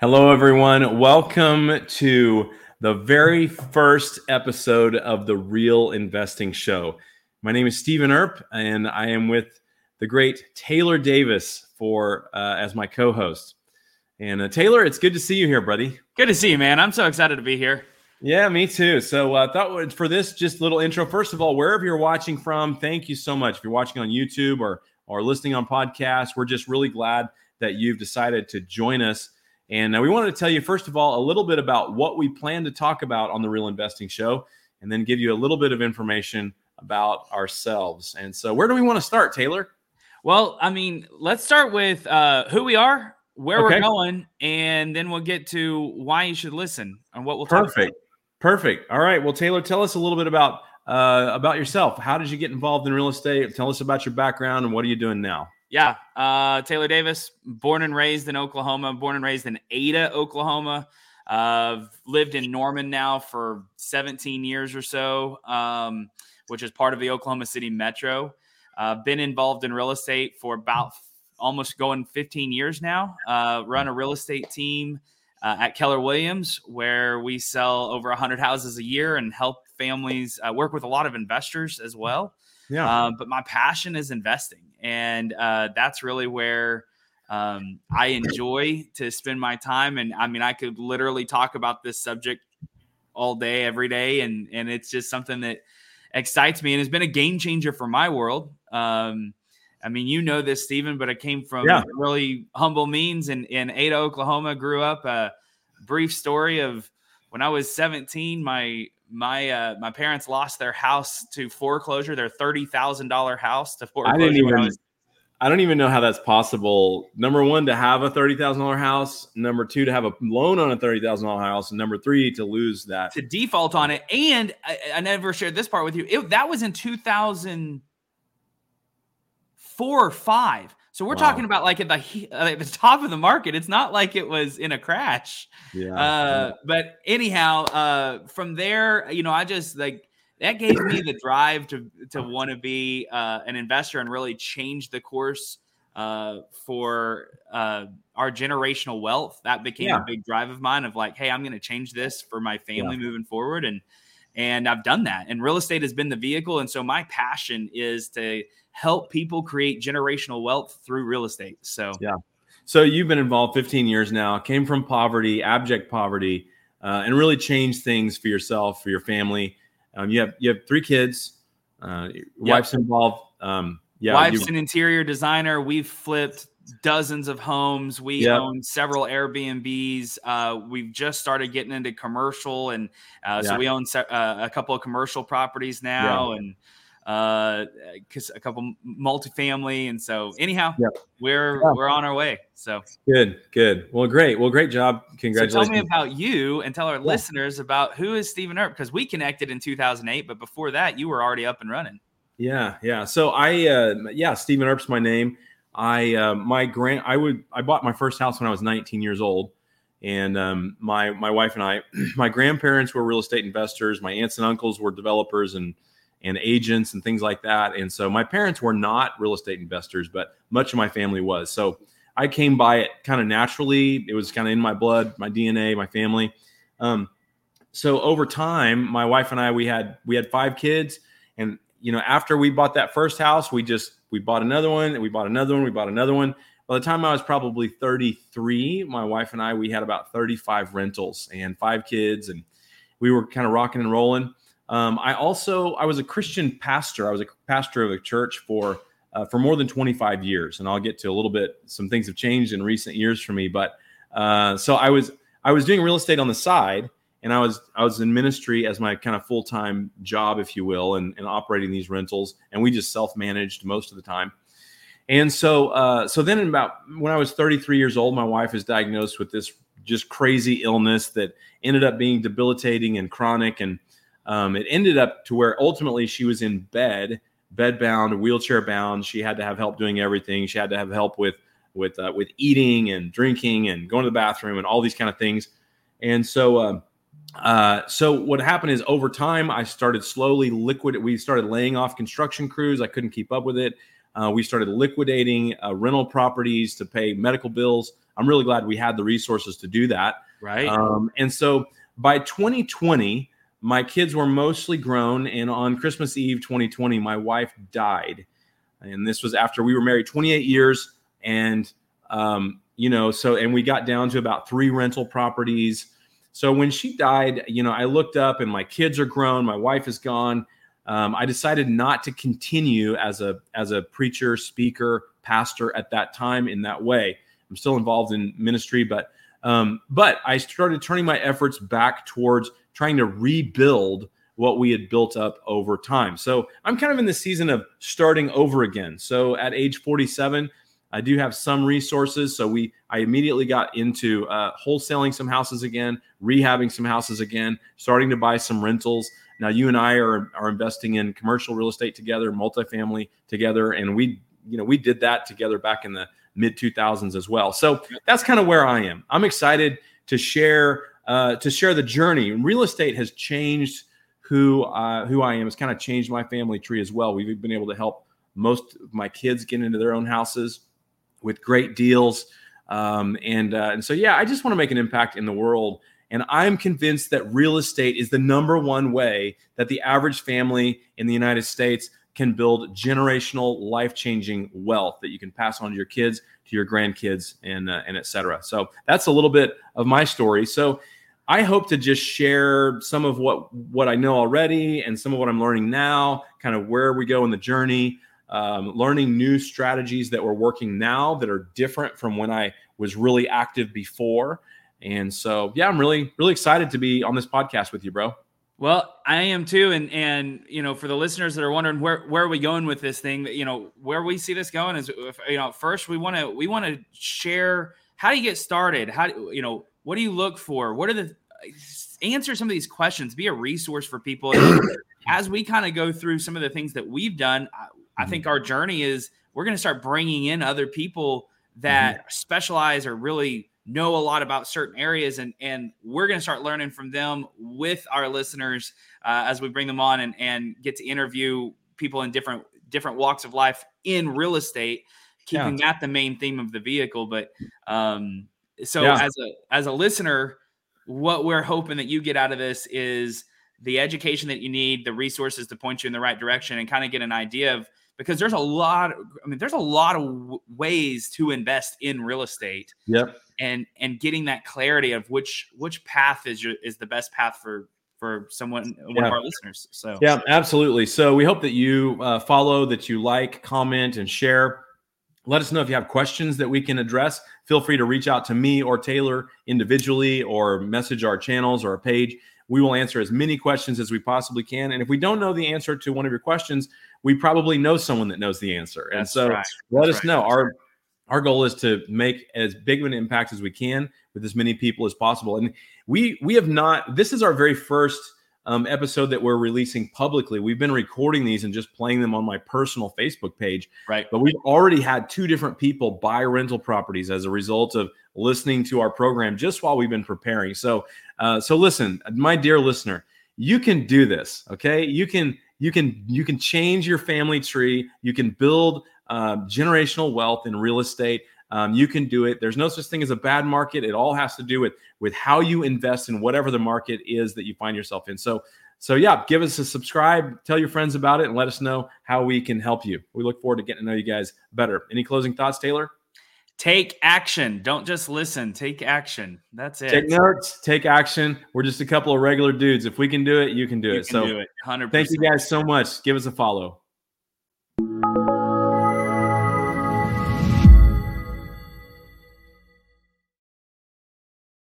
Hello, everyone. Welcome to the very first episode of the Real Investing Show. My name is Stephen Earp, and I am with the great Taylor Davis for uh, as my co-host. And uh, Taylor, it's good to see you here, buddy. Good to see you, man. I'm so excited to be here. Yeah, me too. So I uh, thought for this just little intro. First of all, wherever you're watching from, thank you so much. If you're watching on YouTube or or listening on podcast, we're just really glad that you've decided to join us. And uh, we wanted to tell you first of all a little bit about what we plan to talk about on the Real Investing Show, and then give you a little bit of information about ourselves. And so, where do we want to start, Taylor? Well, I mean, let's start with uh, who we are, where okay. we're going, and then we'll get to why you should listen and what we'll Perfect. Perfect. All right. Well, Taylor, tell us a little bit about uh, about yourself. How did you get involved in real estate? Tell us about your background and what are you doing now? Yeah, uh, Taylor Davis, born and raised in Oklahoma. Born and raised in Ada, Oklahoma. Uh, lived in Norman now for 17 years or so, um, which is part of the Oklahoma City Metro. Uh, been involved in real estate for about almost going 15 years now. Uh, run a real estate team uh, at Keller Williams, where we sell over 100 houses a year and help families I work with a lot of investors as well. Yeah. Uh, but my passion is investing, and uh, that's really where um, I enjoy to spend my time. And I mean, I could literally talk about this subject all day, every day, and and it's just something that excites me and has been a game changer for my world. Um, I mean, you know this, Stephen, but I came from yeah. really humble means in, in Ada, Oklahoma, grew up. A brief story of when I was 17, my my uh, my parents lost their house to foreclosure, their thirty thousand dollar house to foreclosure. I didn't even. I, was, I don't even know how that's possible. Number one, to have a thirty thousand dollar house. Number two, to have a loan on a thirty thousand dollar house. And number three, to lose that to default on it. And I, I never shared this part with you. It, that was in two thousand four or five. So we're wow. talking about like at the uh, at the top of the market. It's not like it was in a crash. Yeah. Uh, but anyhow, uh, from there, you know, I just like that gave me the drive to to want to be uh, an investor and really change the course uh, for uh, our generational wealth. That became yeah. a big drive of mine. Of like, hey, I'm going to change this for my family yeah. moving forward, and and I've done that. And real estate has been the vehicle. And so my passion is to help people create generational wealth through real estate. So, yeah. So you've been involved 15 years now, came from poverty, abject poverty, uh, and really changed things for yourself, for your family. Um, you have you have three kids. Uh, yep. Wife's involved. Um, yeah, wife's you, an interior designer. We've flipped dozens of homes. We yep. own several Airbnbs. Uh, we've just started getting into commercial, and uh, so we own se- uh, a couple of commercial properties now, yeah. and uh, a couple multifamily. And so, anyhow, yep. we're yeah. we're on our way. So good, good. Well, great. Well, great job. Congratulations. So tell me about you, and tell our listeners about who is Stephen Earp because we connected in 2008, but before that, you were already up and running. Yeah, yeah. So I, uh, yeah, Stephen Earp's my name. I uh, my grand I would I bought my first house when I was 19 years old, and um, my my wife and I, my grandparents were real estate investors. My aunts and uncles were developers and and agents and things like that. And so my parents were not real estate investors, but much of my family was. So I came by it kind of naturally. It was kind of in my blood, my DNA, my family. Um, so over time, my wife and I we had we had five kids, and you know after we bought that first house, we just we bought another one and we bought another one we bought another one. By the time i was probably 33 my wife and i we had about 35 rentals and five kids and we were kind of rocking and rolling. Um, i also i was a christian pastor. I was a pastor of a church for uh, for more than 25 years and i'll get to a little bit some things have changed in recent years for me but uh, so i was i was doing real estate on the side and I was I was in ministry as my kind of full time job, if you will, and, and operating these rentals, and we just self managed most of the time. And so, uh, so then about when I was 33 years old, my wife was diagnosed with this just crazy illness that ended up being debilitating and chronic, and um, it ended up to where ultimately she was in bed, bed bound, wheelchair bound. She had to have help doing everything. She had to have help with with uh, with eating and drinking and going to the bathroom and all these kind of things. And so. Um, uh, so what happened is over time, I started slowly liquid. We started laying off construction crews. I couldn't keep up with it. Uh, we started liquidating uh, rental properties to pay medical bills. I'm really glad we had the resources to do that. Right. Um, and so by 2020, my kids were mostly grown. And on Christmas Eve 2020, my wife died. And this was after we were married 28 years. And, um, you know, so, and we got down to about three rental properties. So when she died, you know, I looked up and my kids are grown, my wife is gone. Um, I decided not to continue as a as a preacher, speaker, pastor at that time in that way. I'm still involved in ministry, but um, but I started turning my efforts back towards trying to rebuild what we had built up over time. So I'm kind of in the season of starting over again. So at age 47, I do have some resources. So we I immediately got into uh, wholesaling some houses again, rehabbing some houses again, starting to buy some rentals. Now you and I are are investing in commercial real estate together, multifamily together, and we you know we did that together back in the mid 2000s as well. So that's kind of where I am. I'm excited to share uh, to share the journey. Real estate has changed who uh, who I am. It's kind of changed my family tree as well. We've been able to help most of my kids get into their own houses with great deals, um, and uh, and so yeah, I just want to make an impact in the world. And I'm convinced that real estate is the number one way that the average family in the United States can build generational, life changing wealth that you can pass on to your kids, to your grandkids, and uh, and etc. So that's a little bit of my story. So I hope to just share some of what what I know already and some of what I'm learning now, kind of where we go in the journey, um, learning new strategies that we're working now that are different from when I was really active before. And so, yeah, I'm really really excited to be on this podcast with you, bro. Well, I am too, and and you know, for the listeners that are wondering where where are we going with this thing, you know, where we see this going is, if, you know, first we want to we want to share how do you get started, how do, you know, what do you look for, what are the answer some of these questions, be a resource for people as we kind of go through some of the things that we've done. I, I think mm-hmm. our journey is we're going to start bringing in other people that mm-hmm. specialize or really know a lot about certain areas and and we're going to start learning from them with our listeners uh, as we bring them on and and get to interview people in different different walks of life in real estate keeping yeah. that the main theme of the vehicle but um so yeah. as a as a listener what we're hoping that you get out of this is the education that you need the resources to point you in the right direction and kind of get an idea of because there's a lot i mean there's a lot of w- ways to invest in real estate yep. and and getting that clarity of which which path is your is the best path for for someone one yeah. of our listeners so. Yeah absolutely. So we hope that you uh, follow that you like comment and share. Let us know if you have questions that we can address. Feel free to reach out to me or taylor individually or message our channels or our page we will answer as many questions as we possibly can and if we don't know the answer to one of your questions we probably know someone that knows the answer and That's so right. let That's us right. know That's our right our goal is to make as big of an impact as we can with as many people as possible. And we we have not. This is our very first um, episode that we're releasing publicly. We've been recording these and just playing them on my personal Facebook page. Right. But we've already had two different people buy rental properties as a result of listening to our program just while we've been preparing. So, uh, so listen, my dear listener, you can do this. Okay, you can you can you can change your family tree. You can build uh, generational wealth in real estate. Um, you can do it. There's no such thing as a bad market. It all has to do with with how you invest in whatever the market is that you find yourself in. So, so yeah, give us a subscribe, tell your friends about it, and let us know how we can help you. We look forward to getting to know you guys better. Any closing thoughts, Taylor? Take action. Don't just listen. Take action. That's it. Take notes. Take action. We're just a couple of regular dudes. If we can do it, you can do you it. Can so, do it. 100%. thank you guys so much. Give us a follow.